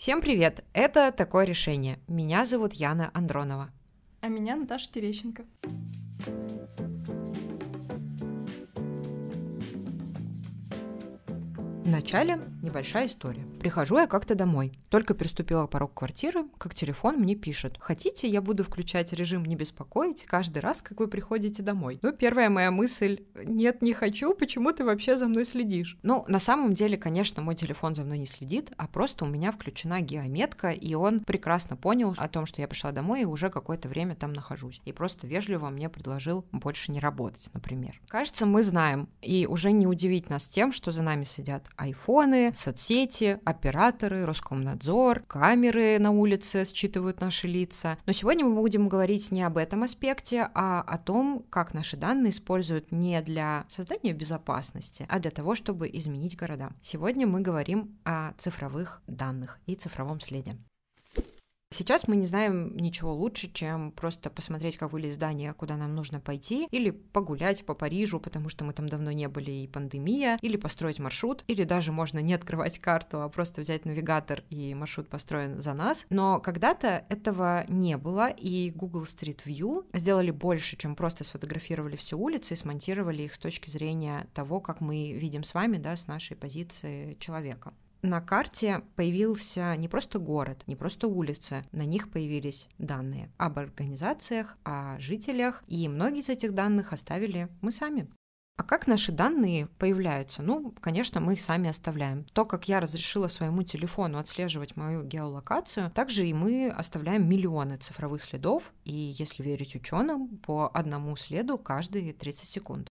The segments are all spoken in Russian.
Всем привет! Это «Такое решение». Меня зовут Яна Андронова. А меня Наташа Терещенко. Вначале небольшая история. Прихожу я как-то домой. Только переступила порог квартиры, как телефон мне пишет. Хотите, я буду включать режим «Не беспокоить» каждый раз, как вы приходите домой? Ну, первая моя мысль — нет, не хочу, почему ты вообще за мной следишь? Ну, на самом деле, конечно, мой телефон за мной не следит, а просто у меня включена геометка, и он прекрасно понял о том, что я пришла домой и уже какое-то время там нахожусь. И просто вежливо мне предложил больше не работать, например. Кажется, мы знаем, и уже не удивить нас тем, что за нами сидят айфоны, соцсети, операторы, Роскомнадзор, камеры на улице считывают наши лица. Но сегодня мы будем говорить не об этом аспекте, а о том, как наши данные используют не для создания безопасности, а для того, чтобы изменить города. Сегодня мы говорим о цифровых данных и цифровом следе. Сейчас мы не знаем ничего лучше, чем просто посмотреть, как выглядит здание, куда нам нужно пойти, или погулять по Парижу, потому что мы там давно не были и пандемия, или построить маршрут, или даже можно не открывать карту, а просто взять навигатор и маршрут построен за нас. Но когда-то этого не было, и Google Street View сделали больше, чем просто сфотографировали все улицы и смонтировали их с точки зрения того, как мы видим с вами, да, с нашей позиции человека на карте появился не просто город, не просто улицы, на них появились данные об организациях, о жителях, и многие из этих данных оставили мы сами. А как наши данные появляются? Ну, конечно, мы их сами оставляем. То, как я разрешила своему телефону отслеживать мою геолокацию, также и мы оставляем миллионы цифровых следов, и если верить ученым, по одному следу каждые 30 секунд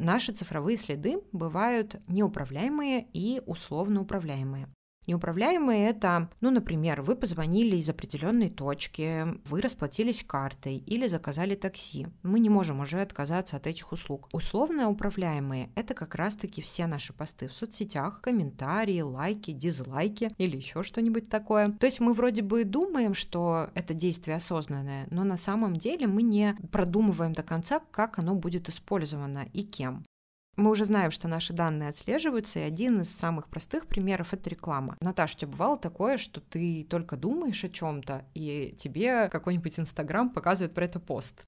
наши цифровые следы бывают неуправляемые и условно управляемые. Неуправляемые это, ну, например, вы позвонили из определенной точки, вы расплатились картой или заказали такси. Мы не можем уже отказаться от этих услуг. Условно управляемые это как раз-таки все наши посты в соцсетях, комментарии, лайки, дизлайки или еще что-нибудь такое. То есть мы вроде бы думаем, что это действие осознанное, но на самом деле мы не продумываем до конца, как оно будет использовано и кем. Мы уже знаем, что наши данные отслеживаются, и один из самых простых примеров — это реклама. Наташа, у тебя бывало такое, что ты только думаешь о чем то и тебе какой-нибудь Инстаграм показывает про это пост?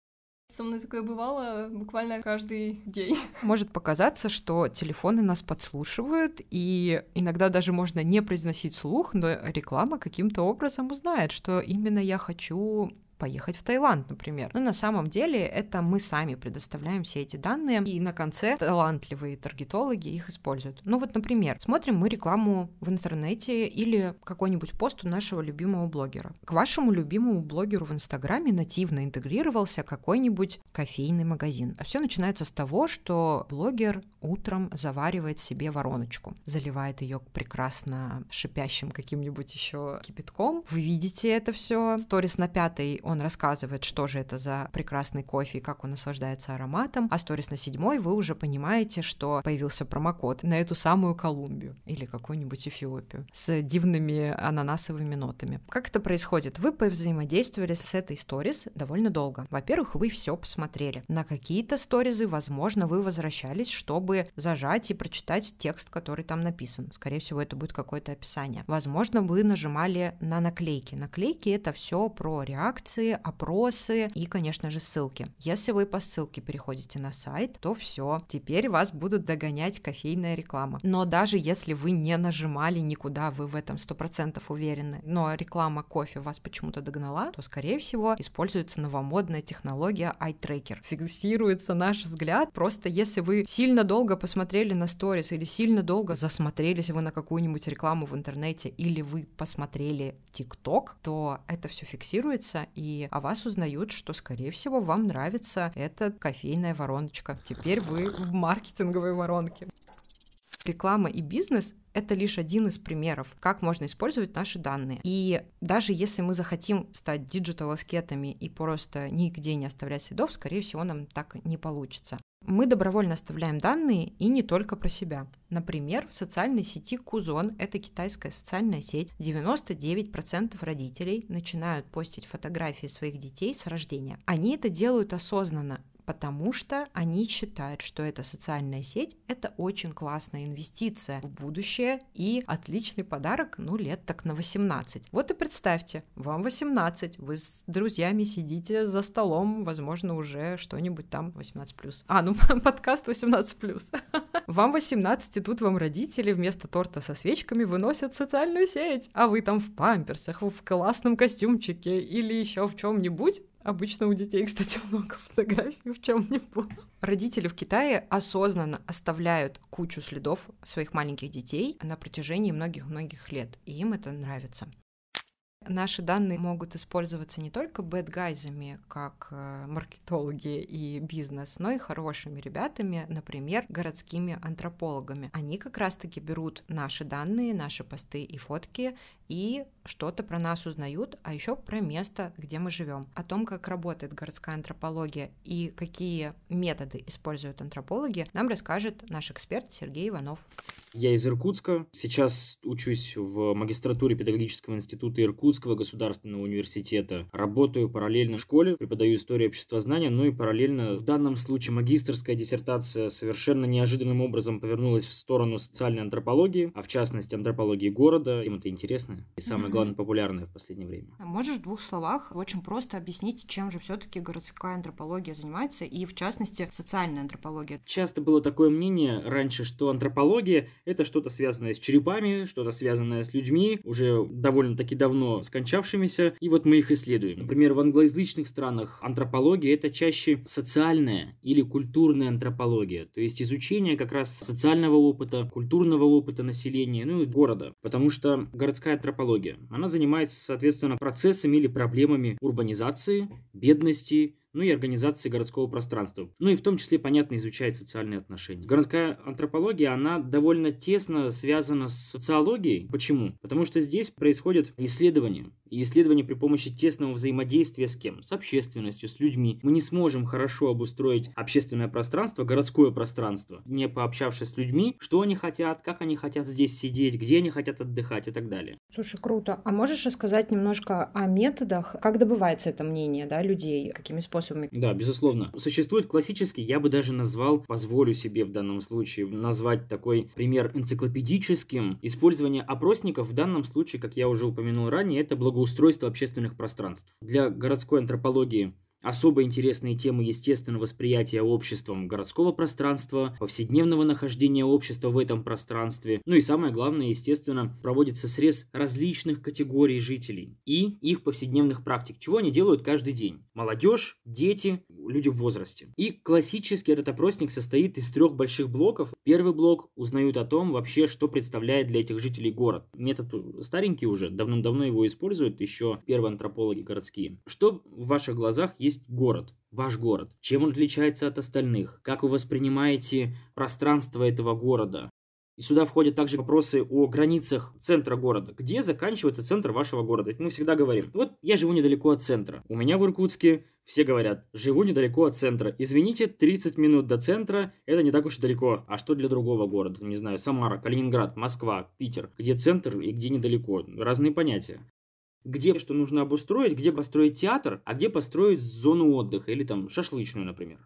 Со мной такое бывало буквально каждый день. Может показаться, что телефоны нас подслушивают, и иногда даже можно не произносить слух, но реклама каким-то образом узнает, что именно я хочу поехать в Таиланд, например. Но на самом деле это мы сами предоставляем все эти данные, и на конце талантливые таргетологи их используют. Ну вот, например, смотрим мы рекламу в интернете или какой-нибудь пост у нашего любимого блогера. К вашему любимому блогеру в Инстаграме нативно интегрировался какой-нибудь кофейный магазин. А все начинается с того, что блогер утром заваривает себе вороночку, заливает ее прекрасно шипящим каким-нибудь еще кипятком. Вы видите это все. Сторис на пятой он рассказывает, что же это за прекрасный кофе и как он наслаждается ароматом, а сторис на седьмой вы уже понимаете, что появился промокод на эту самую Колумбию или какую-нибудь Эфиопию с дивными ананасовыми нотами. Как это происходит? Вы повзаимодействовали с этой сторис довольно долго. Во-первых, вы все посмотрели. На какие-то сторизы, возможно, вы возвращались, чтобы зажать и прочитать текст, который там написан. Скорее всего, это будет какое-то описание. Возможно, вы нажимали на наклейки. Наклейки — это все про реакции, информации, опросы и, конечно же, ссылки. Если вы по ссылке переходите на сайт, то все, теперь вас будут догонять кофейная реклама. Но даже если вы не нажимали никуда, вы в этом 100% уверены, но реклама кофе вас почему-то догнала, то, скорее всего, используется новомодная технология eye tracker. Фиксируется наш взгляд, просто если вы сильно долго посмотрели на сторис или сильно долго засмотрелись вы на какую-нибудь рекламу в интернете или вы посмотрели ТикТок, то это все фиксируется, и о вас узнают, что, скорее всего, вам нравится эта кофейная вороночка. Теперь вы в маркетинговой воронке. Реклама и бизнес — это лишь один из примеров, как можно использовать наши данные. И даже если мы захотим стать digital-аскетами и просто нигде не оставлять следов, скорее всего, нам так не получится. Мы добровольно оставляем данные и не только про себя. Например, в социальной сети Qzone, это китайская социальная сеть, 99% родителей начинают постить фотографии своих детей с рождения. Они это делают осознанно, Потому что они считают, что эта социальная сеть — это очень классная инвестиция в будущее и отличный подарок, ну, лет так на 18. Вот и представьте, вам 18, вы с друзьями сидите за столом, возможно, уже что-нибудь там 18+. А, ну, подкаст 18+. Вам 18, и тут вам родители вместо торта со свечками выносят социальную сеть, а вы там в памперсах, в классном костюмчике или еще в чем-нибудь, Обычно у детей, кстати, много фотографий в чем-нибудь. Родители в Китае осознанно оставляют кучу следов своих маленьких детей на протяжении многих-многих лет, и им это нравится. Наши данные могут использоваться не только бэдгайзами, как э, маркетологи и бизнес, но и хорошими ребятами, например, городскими антропологами. Они как раз-таки берут наши данные, наши посты и фотки и что-то про нас узнают, а еще про место, где мы живем. О том, как работает городская антропология и какие методы используют антропологи, нам расскажет наш эксперт Сергей Иванов. Я из Иркутска. Сейчас учусь в магистратуре педагогического института Иркутского государственного университета. Работаю параллельно в школе, преподаю историю общества знания, ну и параллельно в данном случае магистрская диссертация совершенно неожиданным образом повернулась в сторону социальной антропологии, а в частности антропологии города. Тема это интересная и самое главное популярная в последнее время. А можешь в двух словах очень просто объяснить, чем же все-таки городская антропология занимается и в частности социальная антропология? Часто было такое мнение раньше, что антропология это что-то связанное с черепами, что-то связанное с людьми, уже довольно-таки давно скончавшимися, и вот мы их исследуем. Например, в англоязычных странах антропология это чаще социальная или культурная антропология, то есть изучение как раз социального опыта, культурного опыта населения, ну и города, потому что городская антропология, она занимается, соответственно, процессами или проблемами урбанизации, бедности, ну и организации городского пространства. Ну и в том числе, понятно, изучает социальные отношения. Городская антропология, она довольно тесно связана с социологией. Почему? Потому что здесь происходят исследования. И исследования при помощи тесного взаимодействия с кем? С общественностью, с людьми. Мы не сможем хорошо обустроить общественное пространство, городское пространство, не пообщавшись с людьми, что они хотят, как они хотят здесь сидеть, где они хотят отдыхать и так далее. Слушай, круто. А можешь рассказать немножко о методах? Как добывается это мнение да, людей? Какими способами? Да, безусловно. Существует классический, я бы даже назвал, позволю себе в данном случае назвать такой пример энциклопедическим. Использование опросников в данном случае, как я уже упомянул ранее, это благоустройство общественных пространств. Для городской антропологии Особо интересные темы естественного восприятия обществом городского пространства, повседневного нахождения общества в этом пространстве. Ну и самое главное, естественно, проводится срез различных категорий жителей и их повседневных практик, чего они делают каждый день. Молодежь, дети, люди в возрасте. И классический этот опросник состоит из трех больших блоков. Первый блок узнают о том вообще, что представляет для этих жителей город. Метод старенький уже, давно-давно его используют еще первые антропологи городские. Что в ваших глазах есть город, ваш город. Чем он отличается от остальных? Как вы воспринимаете пространство этого города? И сюда входят также вопросы о границах центра города. Где заканчивается центр вашего города? Ведь мы всегда говорим, вот я живу недалеко от центра. У меня в Иркутске все говорят, живу недалеко от центра. Извините, 30 минут до центра, это не так уж и далеко. А что для другого города? Не знаю, Самара, Калининград, Москва, Питер. Где центр и где недалеко? Разные понятия где что нужно обустроить, где построить театр, а где построить зону отдыха или там шашлычную, например.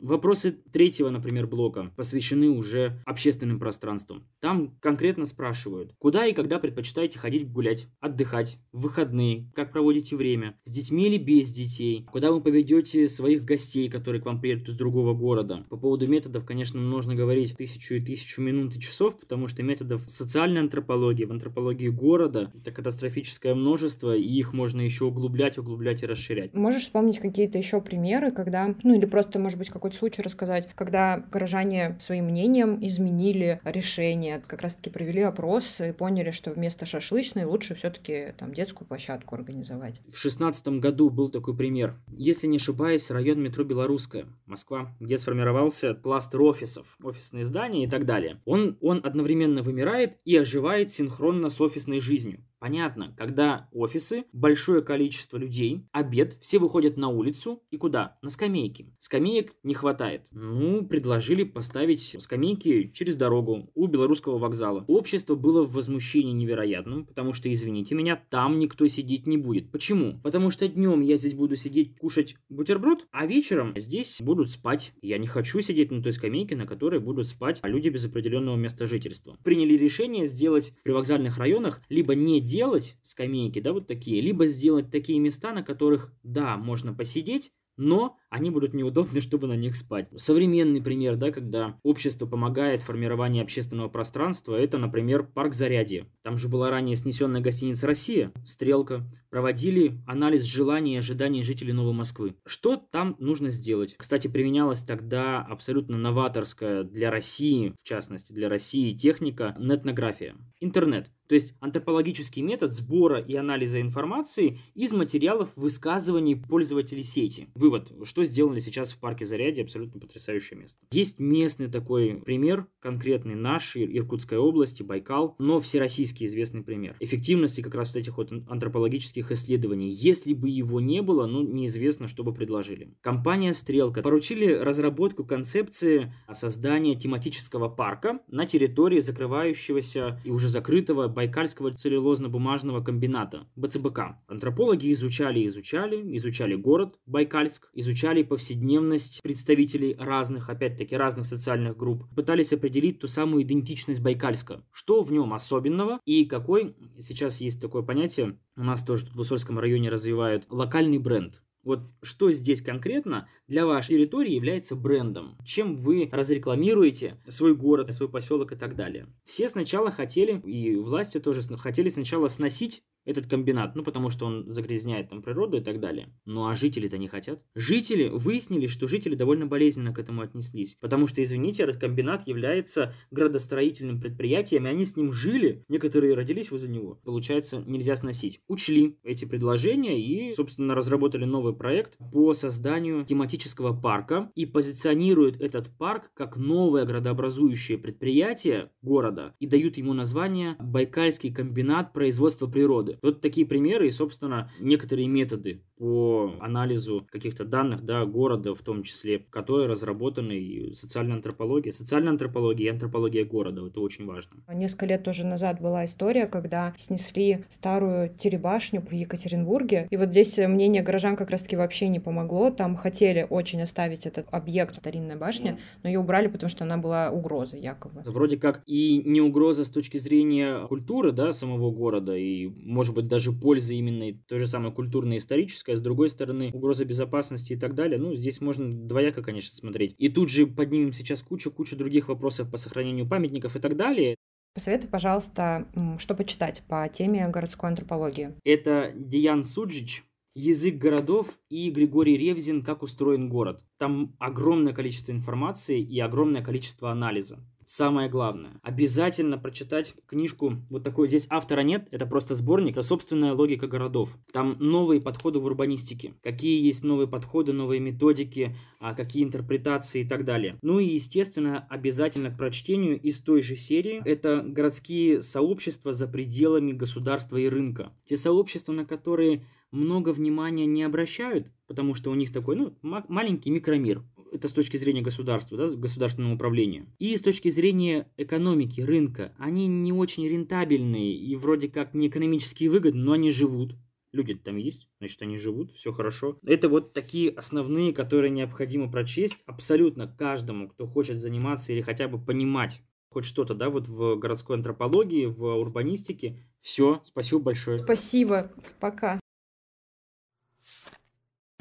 Вопросы третьего, например, блока посвящены уже общественным пространствам. Там конкретно спрашивают, куда и когда предпочитаете ходить гулять, отдыхать, в выходные, как проводите время, с детьми или без детей, куда вы поведете своих гостей, которые к вам приедут из другого города. По поводу методов, конечно, можно говорить тысячу и тысячу минут и часов, потому что методов социальной антропологии, в антропологии города это катастрофическое множество, и их можно еще углублять, углублять и расширять. Можешь вспомнить какие-то еще примеры, когда, ну или просто, может быть, какой какой-то случай рассказать, когда горожане своим мнением изменили решение, как раз-таки провели опрос и поняли, что вместо шашлычной лучше все-таки там детскую площадку организовать. В шестнадцатом году был такой пример. Если не ошибаюсь, район метро Белорусская, Москва, где сформировался кластер офисов, офисные здания и так далее. Он, он одновременно вымирает и оживает синхронно с офисной жизнью. Понятно, когда офисы, большое количество людей, обед, все выходят на улицу и куда? На скамейки. Скамеек не хватает. Ну, предложили поставить скамейки через дорогу у белорусского вокзала. Общество было в возмущении невероятном, потому что, извините меня, там никто сидеть не будет. Почему? Потому что днем я здесь буду сидеть кушать бутерброд, а вечером здесь будут спать. Я не хочу сидеть на той скамейке, на которой будут спать люди без определенного места жительства. Приняли решение сделать в привокзальных районах либо не делать скамейки, да, вот такие, либо сделать такие места, на которых, да, можно посидеть, но они будут неудобны, чтобы на них спать. Современный пример, да, когда общество помогает в формировании общественного пространства, это, например, парк Зарядье. Там же была ранее снесенная гостиница «Россия», «Стрелка». Проводили анализ желаний и ожиданий жителей Новой Москвы. Что там нужно сделать? Кстати, применялась тогда абсолютно новаторская для России, в частности для России, техника нетнография. Интернет. То есть антропологический метод сбора и анализа информации из материалов высказываний пользователей сети. Вывод, что сделали сейчас в парке Зарядье, абсолютно потрясающее место. Есть местный такой пример, конкретный наш, Иркутской области, Байкал, но всероссийский известный пример. Эффективности как раз вот этих вот антропологических исследований. Если бы его не было, ну, неизвестно, что бы предложили. Компания «Стрелка» поручили разработку концепции создания тематического парка на территории закрывающегося и уже закрытого Байкальского целлюлозно-бумажного комбината, БЦБК. Антропологи изучали, изучали, изучали город Байкальск, изучали повседневность представителей разных, опять-таки, разных социальных групп, пытались определить ту самую идентичность Байкальска, что в нем особенного и какой, сейчас есть такое понятие, у нас тоже в Усольском районе развивают локальный бренд. Вот что здесь конкретно для вашей территории является брендом? Чем вы разрекламируете свой город, свой поселок и так далее? Все сначала хотели, и власти тоже хотели сначала сносить этот комбинат, ну потому что он загрязняет там природу и так далее. Ну а жители-то не хотят. Жители выяснили, что жители довольно болезненно к этому отнеслись, потому что, извините, этот комбинат является градостроительным предприятием, и они с ним жили, некоторые родились возле него. Получается, нельзя сносить. Учли эти предложения и, собственно, разработали новый проект по созданию тематического парка и позиционируют этот парк как новое градообразующее предприятие города и дают ему название Байкальский комбинат производства природы. Вот такие примеры и, собственно, некоторые методы по анализу каких-то данных да, города, в том числе, которые разработаны и социальная антропология. Социальная антропология и антропология города. Это очень важно. Несколько лет тоже назад была история, когда снесли старую теребашню в Екатеринбурге. И вот здесь мнение горожан как раз-таки вообще не помогло. Там хотели очень оставить этот объект, старинная башня, но ее убрали, потому что она была угрозой якобы. Вроде как и не угроза с точки зрения культуры да, самого города, и, может быть, даже пользы именно той же самой культурно-исторической, а с другой стороны, угроза безопасности и так далее. Ну, здесь можно двояко, конечно, смотреть. И тут же поднимем сейчас кучу-кучу других вопросов по сохранению памятников и так далее. Посоветуй, пожалуйста, что почитать по теме городской антропологии. Это Диан Суджич, язык городов и Григорий Ревзин «Как устроен город». Там огромное количество информации и огромное количество анализа самое главное. Обязательно прочитать книжку, вот такой, здесь автора нет, это просто сборник, а собственная логика городов. Там новые подходы в урбанистике, какие есть новые подходы, новые методики, а какие интерпретации и так далее. Ну и, естественно, обязательно к прочтению из той же серии, это городские сообщества за пределами государства и рынка. Те сообщества, на которые много внимания не обращают, потому что у них такой, ну, маленький микромир это с точки зрения государства, да, государственного управления. И с точки зрения экономики, рынка, они не очень рентабельные и вроде как не экономически выгодны, но они живут. Люди там есть, значит, они живут, все хорошо. Это вот такие основные, которые необходимо прочесть абсолютно каждому, кто хочет заниматься или хотя бы понимать хоть что-то, да, вот в городской антропологии, в урбанистике. Все, спасибо большое. Спасибо, пока.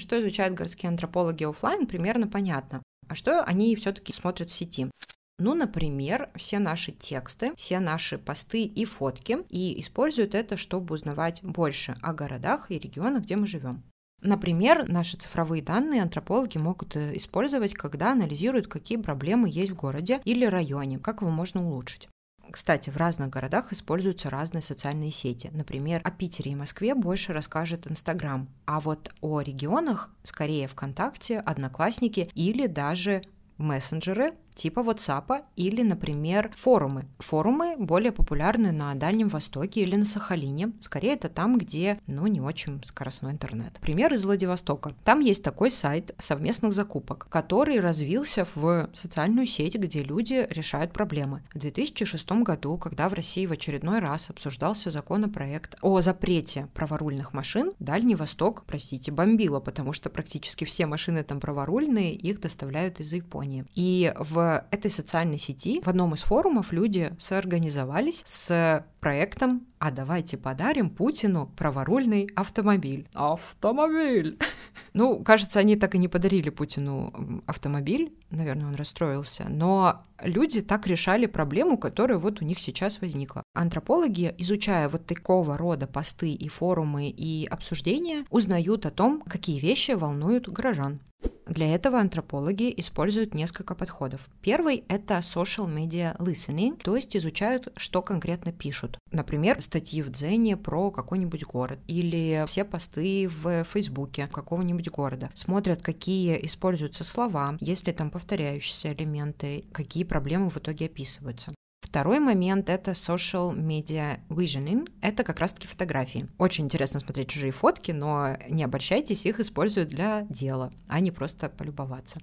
Что изучают городские антропологи офлайн, примерно понятно. А что они все-таки смотрят в сети? Ну, например, все наши тексты, все наши посты и фотки, и используют это, чтобы узнавать больше о городах и регионах, где мы живем. Например, наши цифровые данные антропологи могут э, использовать, когда анализируют, какие проблемы есть в городе или районе, как его можно улучшить. Кстати, в разных городах используются разные социальные сети. Например, о Питере и Москве больше расскажет Инстаграм, а вот о регионах скорее ВКонтакте, Одноклассники или даже мессенджеры типа WhatsApp или, например, форумы. Форумы более популярны на Дальнем Востоке или на Сахалине. Скорее, это там, где, ну, не очень скоростной интернет. Пример из Владивостока. Там есть такой сайт совместных закупок, который развился в социальную сеть, где люди решают проблемы. В 2006 году, когда в России в очередной раз обсуждался законопроект о запрете праворульных машин, Дальний Восток, простите, бомбило, потому что практически все машины там праворульные, их доставляют из Японии. И в этой социальной сети, в одном из форумов люди соорганизовались с проектом «А давайте подарим Путину праворульный автомобиль». Автомобиль! Ну, кажется, они так и не подарили Путину автомобиль, наверное, он расстроился, но люди так решали проблему, которая вот у них сейчас возникла. Антропологи, изучая вот такого рода посты и форумы и обсуждения, узнают о том, какие вещи волнуют горожан. Для этого антропологи используют несколько подходов. Первый — это social media listening, то есть изучают, что конкретно пишут. Например, статьи в Дзене про какой-нибудь город или все посты в Фейсбуке какого-нибудь города. Смотрят, какие используются слова, есть ли там повторяющиеся элементы, какие проблемы в итоге описываются. Второй момент — это social media visioning. Это как раз-таки фотографии. Очень интересно смотреть чужие фотки, но не обольщайтесь, их используют для дела, а не просто полюбоваться.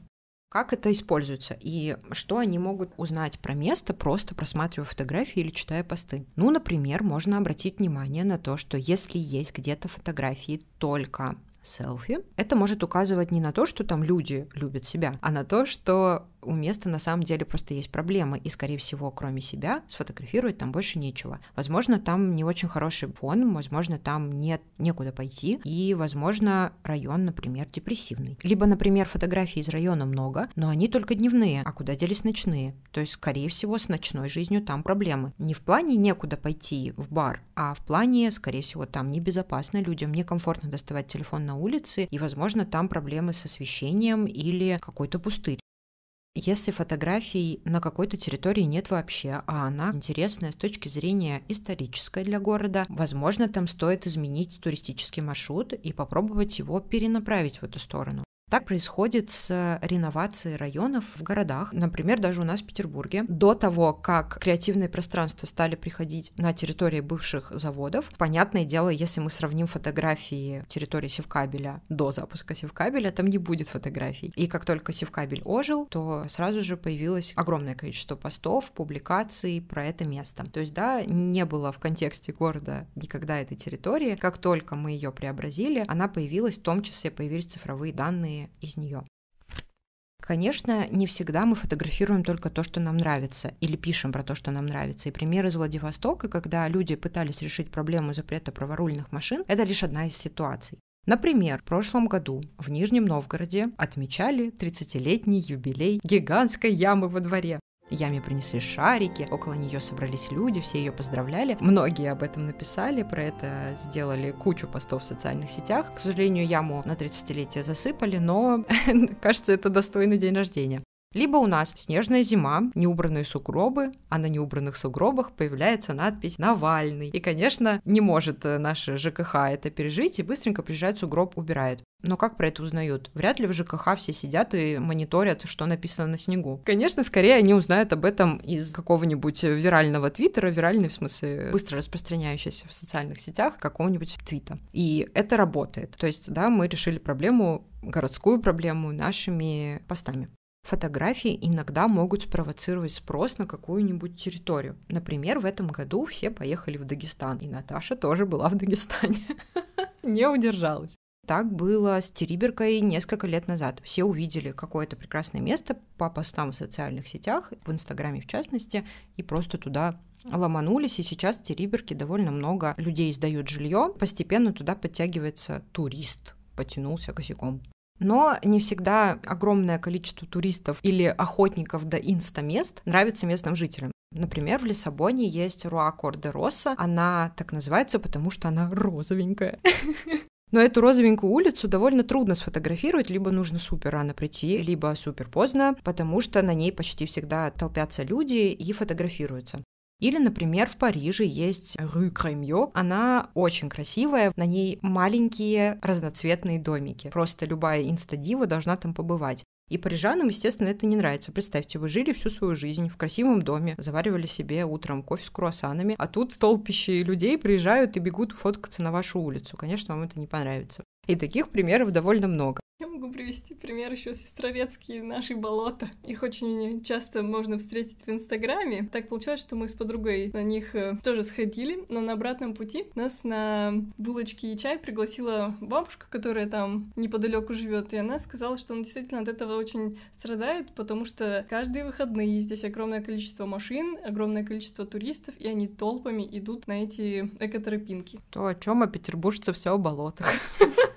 Как это используется и что они могут узнать про место, просто просматривая фотографии или читая посты? Ну, например, можно обратить внимание на то, что если есть где-то фотографии только селфи, это может указывать не на то, что там люди любят себя, а на то, что у места на самом деле просто есть проблемы, и, скорее всего, кроме себя, сфотографировать там больше нечего. Возможно, там не очень хороший фон, возможно, там нет некуда пойти, и, возможно, район, например, депрессивный. Либо, например, фотографий из района много, но они только дневные, а куда делись ночные? То есть, скорее всего, с ночной жизнью там проблемы. Не в плане некуда пойти в бар, а в плане, скорее всего, там небезопасно людям, некомфортно доставать телефон на улице, и, возможно, там проблемы с освещением или какой-то пустырь. Если фотографий на какой-то территории нет вообще, а она интересная с точки зрения исторической для города, возможно, там стоит изменить туристический маршрут и попробовать его перенаправить в эту сторону. Так происходит с реновацией районов в городах. Например, даже у нас в Петербурге. До того, как креативные пространства стали приходить на территории бывших заводов, понятное дело, если мы сравним фотографии территории Севкабеля до запуска Севкабеля, там не будет фотографий. И как только Севкабель ожил, то сразу же появилось огромное количество постов, публикаций про это место. То есть, да, не было в контексте города никогда этой территории. Как только мы ее преобразили, она появилась, в том числе появились цифровые данные из нее. Конечно, не всегда мы фотографируем только то, что нам нравится, или пишем про то, что нам нравится. И пример из Владивостока, когда люди пытались решить проблему запрета праворульных машин, это лишь одна из ситуаций. Например, в прошлом году в Нижнем Новгороде отмечали 30-летний юбилей гигантской ямы во дворе. Яме принесли шарики, около нее собрались люди, все ее поздравляли. Многие об этом написали, про это сделали кучу постов в социальных сетях. К сожалению, яму на 30-летие засыпали, но кажется, это достойный день рождения. Либо у нас снежная зима, неубранные сугробы, а на неубранных сугробах появляется надпись «Навальный». И, конечно, не может э, наше ЖКХ это пережить и быстренько приезжает сугроб, убирает. Но как про это узнают? Вряд ли в ЖКХ все сидят и мониторят, что написано на снегу. Конечно, скорее они узнают об этом из какого-нибудь вирального твиттера, виральный в смысле быстро распространяющийся в социальных сетях, какого-нибудь твита. И это работает. То есть, да, мы решили проблему, городскую проблему нашими постами. Фотографии иногда могут спровоцировать спрос на какую-нибудь территорию. Например, в этом году все поехали в Дагестан, и Наташа тоже была в Дагестане. Не удержалась. Так было с Териберкой несколько лет назад. Все увидели какое-то прекрасное место по постам в социальных сетях, в Инстаграме в частности, и просто туда ломанулись, и сейчас в Териберке довольно много людей сдают жилье. Постепенно туда подтягивается турист, потянулся косяком. Но не всегда огромное количество туристов или охотников до инста-мест нравится местным жителям. Например, в Лиссабоне есть Руакор де Росса. Она так называется, потому что она розовенькая. Но эту розовенькую улицу довольно трудно сфотографировать, либо нужно супер рано прийти, либо супер поздно, потому что на ней почти всегда толпятся люди и фотографируются. Или, например, в Париже есть Рю Кремьё. Она очень красивая, на ней маленькие разноцветные домики. Просто любая инстадива должна там побывать. И парижанам, естественно, это не нравится. Представьте, вы жили всю свою жизнь в красивом доме, заваривали себе утром кофе с круассанами, а тут толпища людей приезжают и бегут фоткаться на вашу улицу. Конечно, вам это не понравится. И таких примеров довольно много. Я могу привести пример еще Сестрорецкие, наши болота. Их очень часто можно встретить в Инстаграме. Так получилось, что мы с подругой на них э, тоже сходили, но на обратном пути нас на булочки и чай пригласила бабушка, которая там неподалеку живет, и она сказала, что она действительно от этого очень страдает, потому что каждые выходные здесь огромное количество машин, огромное количество туристов, и они толпами идут на эти экотропинки. То, о чем о петербуржце все о болотах.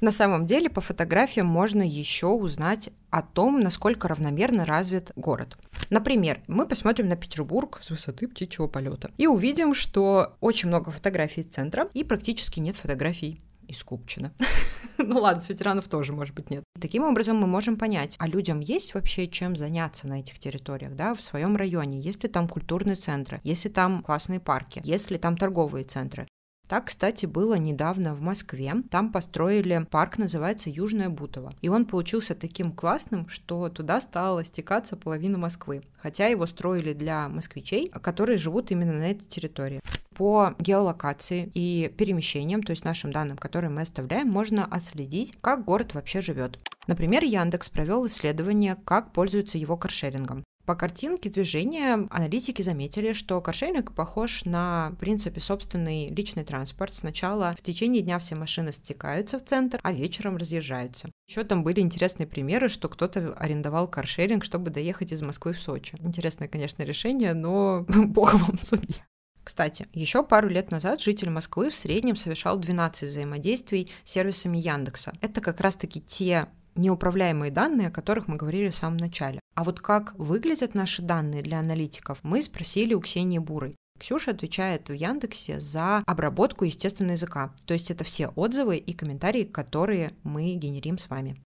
На самом деле, по фотографиям можно еще узнать о том, насколько равномерно развит город. Например, мы посмотрим на Петербург с высоты птичьего полета и увидим, что очень много фотографий центра и практически нет фотографий из Купчино. ну ладно, с ветеранов тоже, может быть, нет. Таким образом, мы можем понять, а людям есть вообще чем заняться на этих территориях, да, в своем районе, есть ли там культурные центры, есть ли там классные парки, есть ли там торговые центры. Так, кстати, было недавно в Москве. Там построили парк, называется Южное Бутово. И он получился таким классным, что туда стала стекаться половина Москвы. Хотя его строили для москвичей, которые живут именно на этой территории по геолокации и перемещениям, то есть нашим данным, которые мы оставляем, можно отследить, как город вообще живет. Например, Яндекс провел исследование, как пользуются его каршерингом. По картинке движения аналитики заметили, что каршеринг похож на, в принципе, собственный личный транспорт. Сначала в течение дня все машины стекаются в центр, а вечером разъезжаются. Еще там были интересные примеры, что кто-то арендовал каршеринг, чтобы доехать из Москвы в Сочи. Интересное, конечно, решение, но бог вам судья. Кстати, еще пару лет назад житель Москвы в среднем совершал 12 взаимодействий с сервисами Яндекса. Это как раз-таки те неуправляемые данные, о которых мы говорили в самом начале. А вот как выглядят наши данные для аналитиков, мы спросили у Ксении Бурой. Ксюша отвечает в Яндексе за обработку естественного языка. То есть это все отзывы и комментарии, которые мы генерим с вами.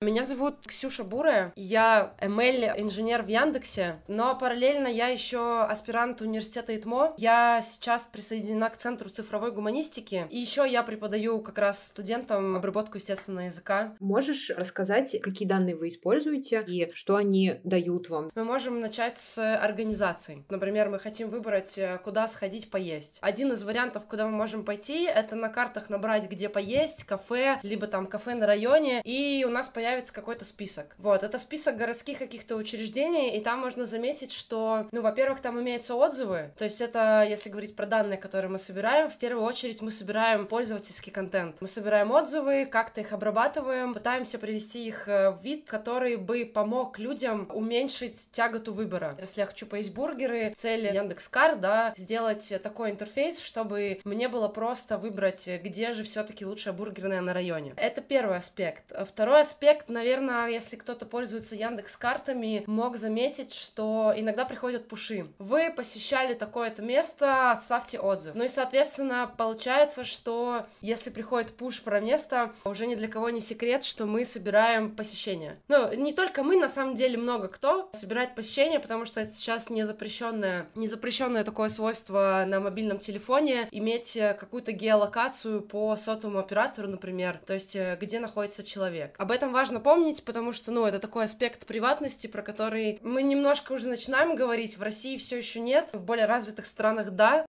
Меня зовут Ксюша Бурая, я ML-инженер в Яндексе, но параллельно я еще аспирант университета ИТМО. Я сейчас присоединена к Центру цифровой гуманистики, и еще я преподаю как раз студентам обработку естественного языка. Можешь рассказать, какие данные вы используете и что они дают вам? Мы можем начать с организации. Например, мы хотим выбрать, э, куда сходить поесть. Один из вариантов, куда мы можем пойти, это на картах набрать, где поесть, кафе, либо там кафе на районе, и у нас появится появится какой-то список. Вот, это список городских каких-то учреждений, и там можно заметить, что, ну, во-первых, там имеются отзывы, то есть это, если говорить про данные, которые мы собираем, в первую очередь мы собираем пользовательский контент. Мы собираем отзывы, как-то их обрабатываем, пытаемся привести их э, в вид, который бы помог людям уменьшить тяготу выбора. Если я хочу поесть бургеры, цель Яндекс.Кар, да, сделать такой интерфейс, чтобы мне было просто выбрать, где же все-таки лучшая бургерная на районе. Это первый аспект. Второй аспект эффект, наверное, если кто-то пользуется Яндекс картами, мог заметить, что иногда приходят пуши. Вы посещали такое-то место, ставьте отзыв. Ну и, соответственно, получается, что если приходит пуш про место, уже ни для кого не секрет, что мы собираем посещения. Ну, не только мы, на самом деле много кто собирает посещения, потому что это сейчас не запрещенное, не запрещенное такое свойство на мобильном телефоне иметь какую-то геолокацию по сотовому оператору, например, то есть э, где находится человек. Об этом важно помнить, потому что, ну, это такой аспект приватности, про который мы немножко уже начинаем говорить. В России все еще нет, в более развитых странах да.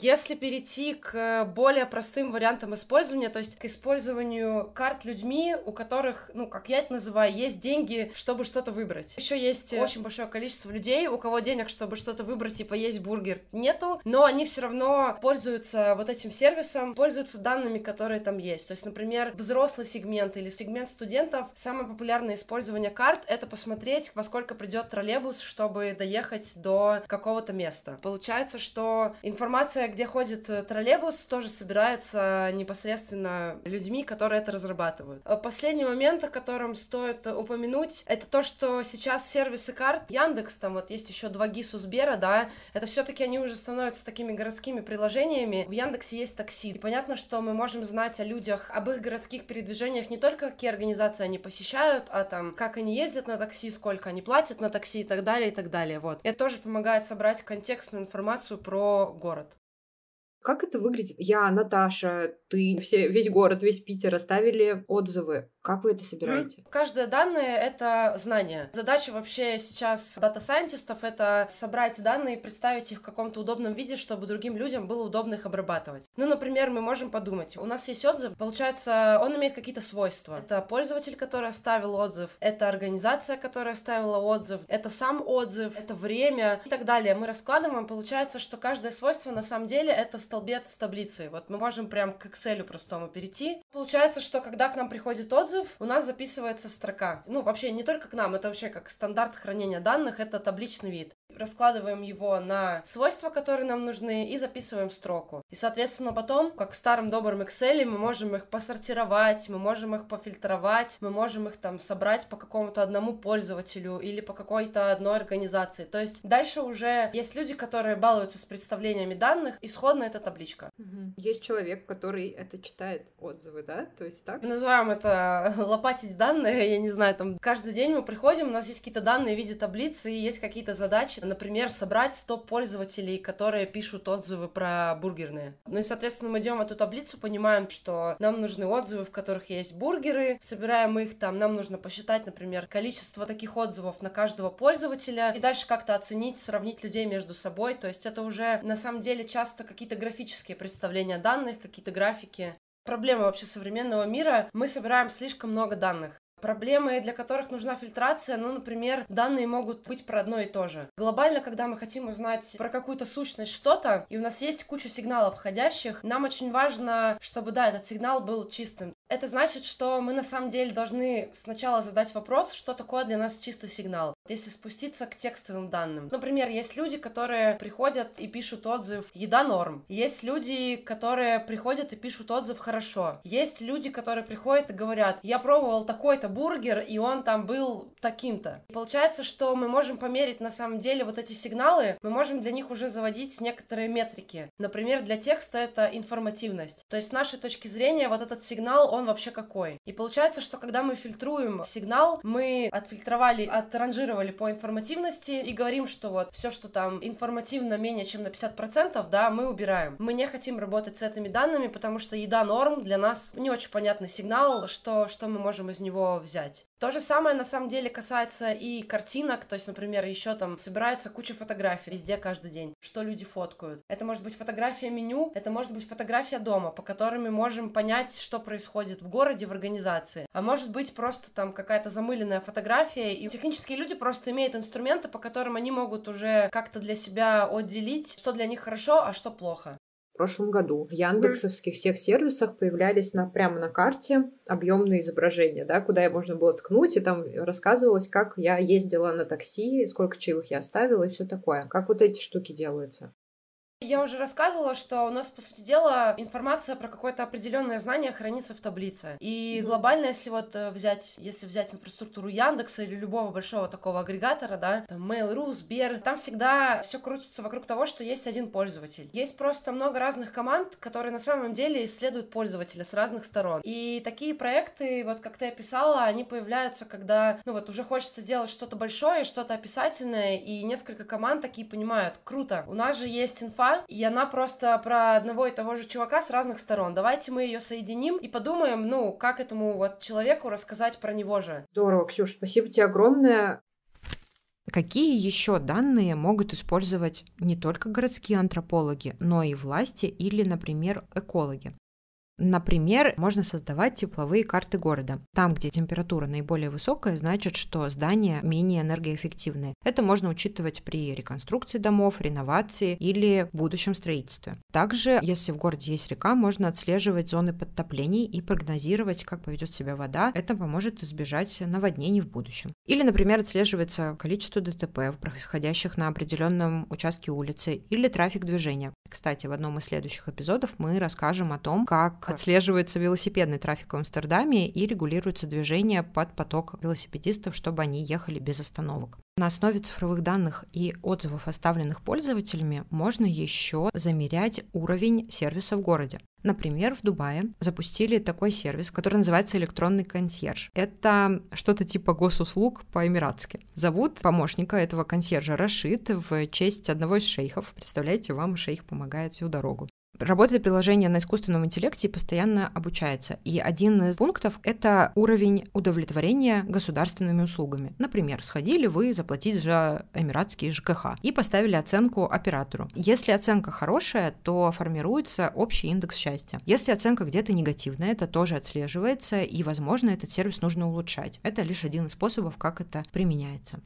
Если перейти к более простым вариантам использования, то есть к использованию карт людьми, у которых, ну, как я это называю, есть деньги, чтобы что-то выбрать. Еще есть очень большое количество людей, у кого денег, чтобы что-то выбрать и поесть бургер, нету, но они все равно пользуются вот этим сервисом, пользуются данными, которые там есть. То есть, например, взрослый сегмент или сегмент студентов, самое популярное использование карт — это посмотреть, во сколько придет троллейбус, чтобы доехать до какого-то места. Получается, что информация где ходит э, троллейбус, тоже собирается непосредственно людьми, которые это разрабатывают. Э, последний момент, о котором стоит упомянуть, это то, что сейчас сервисы карт Яндекс, там вот есть еще 2GIS у Сбера, да, это все-таки они уже становятся такими городскими приложениями. В Яндексе есть такси. И понятно, что мы можем знать о людях, об их городских передвижениях не только какие организации они посещают, а там как они ездят на такси, сколько они платят на такси и так далее, и так далее. Вот. Это тоже помогает собрать контекстную информацию про город. Как это выглядит? Я, Наташа, ты, все, весь город, весь Питер оставили отзывы. Как вы это собираете? Каждое данное — это знание. Задача вообще сейчас data scientist ов — это собрать данные и представить их в каком-то удобном виде, чтобы другим людям было удобно их обрабатывать. Ну, например, мы можем подумать, у нас есть отзыв, получается, он имеет какие-то свойства. Это пользователь, который оставил отзыв, это организация, которая оставила отзыв, это сам отзыв, это время и так далее. Мы раскладываем, получается, что каждое свойство на самом деле это столбец с таблицей. Вот мы можем прям к Excel простому перейти. Получается, что когда к нам приходит отзыв, отзыв, у нас записывается строка. Ну, вообще не только к нам, это вообще как стандарт хранения данных, это табличный вид раскладываем его на свойства, которые нам нужны, и записываем строку. И, соответственно, потом, как в старом добром Excel, мы можем их посортировать, мы можем их пофильтровать, мы можем их там собрать по какому-то одному пользователю или по какой-то одной организации. То есть дальше уже есть люди, которые балуются с представлениями данных, исходно это табличка. Есть человек, который это читает отзывы, да? То есть так? Мы называем это лопатить данные, я не знаю, там каждый день мы приходим, у нас есть какие-то данные в виде таблицы, и есть какие-то задачи, Например, собрать 100 пользователей, которые пишут отзывы про бургерные. Ну и, соответственно, мы идем в эту таблицу, понимаем, что нам нужны отзывы, в которых есть бургеры, собираем их там, нам нужно посчитать, например, количество таких отзывов на каждого пользователя, и дальше как-то оценить, сравнить людей между собой. То есть это уже на самом деле часто какие-то графические представления данных, какие-то графики. Проблема вообще современного мира, мы собираем слишком много данных. Проблемы, для которых нужна фильтрация, ну, например, данные могут быть про одно и то же. Глобально, когда мы хотим узнать про какую-то сущность что-то, и у нас есть куча сигналов входящих, нам очень важно, чтобы, да, этот сигнал был чистым. Это значит, что мы на самом деле должны сначала задать вопрос, что такое для нас чистый сигнал. Если спуститься к текстовым данным. Например, есть люди, которые приходят и пишут отзыв «еда норм». Есть люди, которые приходят и пишут отзыв «хорошо». Есть люди, которые приходят и говорят «я пробовал такой-то бургер, и он там был таким-то». Получается, что мы можем померить на самом деле вот эти сигналы, мы можем для них уже заводить некоторые метрики. Например, для текста это информативность. То есть с нашей точки зрения вот этот сигнал, он вообще какой. И получается, что когда мы фильтруем сигнал, мы отфильтровали, отранжировали по информативности и говорим, что вот все, что там информативно менее чем на 50%, да, мы убираем. Мы не хотим работать с этими данными, потому что еда норм для нас не очень понятный сигнал, что, что мы можем из него взять. То же самое на самом деле касается и картинок, то есть, например, еще там собирается куча фотографий везде каждый день, что люди фоткают. Это может быть фотография меню, это может быть фотография дома, по которым мы можем понять, что происходит в городе, в организации. А может быть просто там какая-то замыленная фотография, и технические люди просто имеют инструменты, по которым они могут уже как-то для себя отделить, что для них хорошо, а что плохо в прошлом году. В яндексовских всех сервисах появлялись на, прямо на карте объемные изображения, да, куда можно было ткнуть, и там рассказывалось, как я ездила на такси, сколько чаевых я оставила и все такое. Как вот эти штуки делаются? Я уже рассказывала, что у нас, по сути дела, информация про какое-то определенное знание хранится в таблице. И mm-hmm. глобально, если вот э, взять, если взять инфраструктуру Яндекса или любого большого такого агрегатора, да, там Mail.ru, Сбер, там всегда все крутится вокруг того, что есть один пользователь. Есть просто много разных команд, которые на самом деле исследуют пользователя с разных сторон. И такие проекты, вот как ты описала, они появляются, когда, ну вот, уже хочется сделать что-то большое, что-то описательное, и несколько команд такие понимают, круто, у нас же есть инфа, и она просто про одного и того же чувака с разных сторон. Давайте мы ее соединим и подумаем, ну, как этому вот человеку рассказать про него же. Здорово, Ксюш, спасибо тебе огромное. Какие еще данные могут использовать не только городские антропологи, но и власти или, например, экологи? Например, можно создавать тепловые карты города. Там, где температура наиболее высокая, значит, что здания менее энергоэффективные. Это можно учитывать при реконструкции домов, реновации или будущем строительстве. Также, если в городе есть река, можно отслеживать зоны подтоплений и прогнозировать, как поведет себя вода. Это поможет избежать наводнений в будущем. Или, например, отслеживается количество ДТП, происходящих на определенном участке улицы, или трафик движения. Кстати, в одном из следующих эпизодов мы расскажем о том, как отслеживается велосипедный трафик в Амстердаме и регулируется движение под поток велосипедистов, чтобы они ехали без остановок. На основе цифровых данных и отзывов, оставленных пользователями, можно еще замерять уровень сервиса в городе. Например, в Дубае запустили такой сервис, который называется электронный консьерж. Это что-то типа госуслуг по-эмиратски. Зовут помощника этого консьержа Рашид в честь одного из шейхов. Представляете, вам шейх помогает всю дорогу. Работает приложение на искусственном интеллекте и постоянно обучается. И один из пунктов — это уровень удовлетворения государственными услугами. Например, сходили вы заплатить за эмиратский ЖКХ и поставили оценку оператору. Если оценка хорошая, то формируется общий индекс счастья. Если оценка где-то негативная, это тоже отслеживается, и, возможно, этот сервис нужно улучшать. Это лишь один из способов, как это применяется.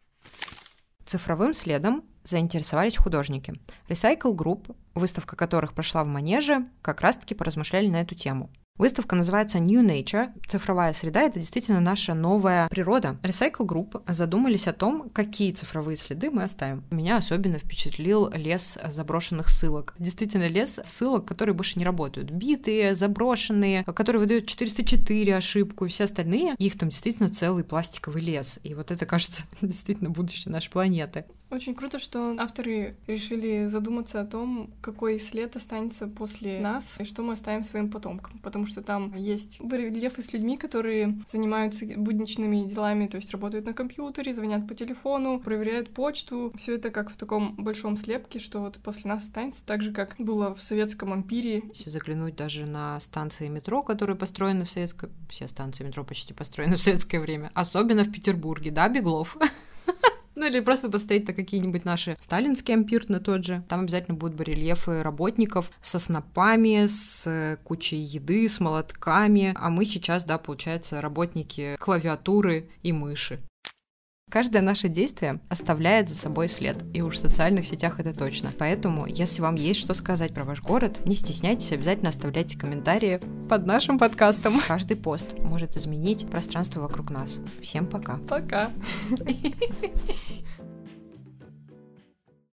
Цифровым следом заинтересовались художники. Recycle Group, выставка которых прошла в Манеже, как раз-таки поразмышляли на эту тему. Выставка называется New Nature. Цифровая среда — это действительно наша новая природа. Recycle Group задумались о том, какие цифровые следы мы оставим. Меня особенно впечатлил лес заброшенных ссылок. Действительно, лес ссылок, которые больше не работают. Битые, заброшенные, которые выдают 404 ошибку, и все остальные. Их там действительно целый пластиковый лес. И вот это, кажется, действительно будущее нашей планеты. Очень круто, что авторы решили задуматься о том, какой след останется после нас и что мы оставим своим потомкам. Потому что там есть барельефы с людьми, которые занимаются будничными делами, то есть работают на компьютере, звонят по телефону, проверяют почту. Все это как в таком большом слепке, что вот после нас останется так же, как было в советском ампире. Если заглянуть даже на станции метро, которые построены в советское... Все станции метро почти построены в советское время. Особенно в Петербурге, да, Беглов? Ну или просто посмотреть на какие-нибудь наши сталинские ампир на тот же. Там обязательно будут барельефы работников со снопами, с кучей еды, с молотками. А мы сейчас, да, получается, работники клавиатуры и мыши. Каждое наше действие оставляет за собой след, и уж в социальных сетях это точно. Поэтому, если вам есть что сказать про ваш город, не стесняйтесь, обязательно оставляйте комментарии под нашим подкастом. Каждый пост может изменить пространство вокруг нас. Всем пока. Пока.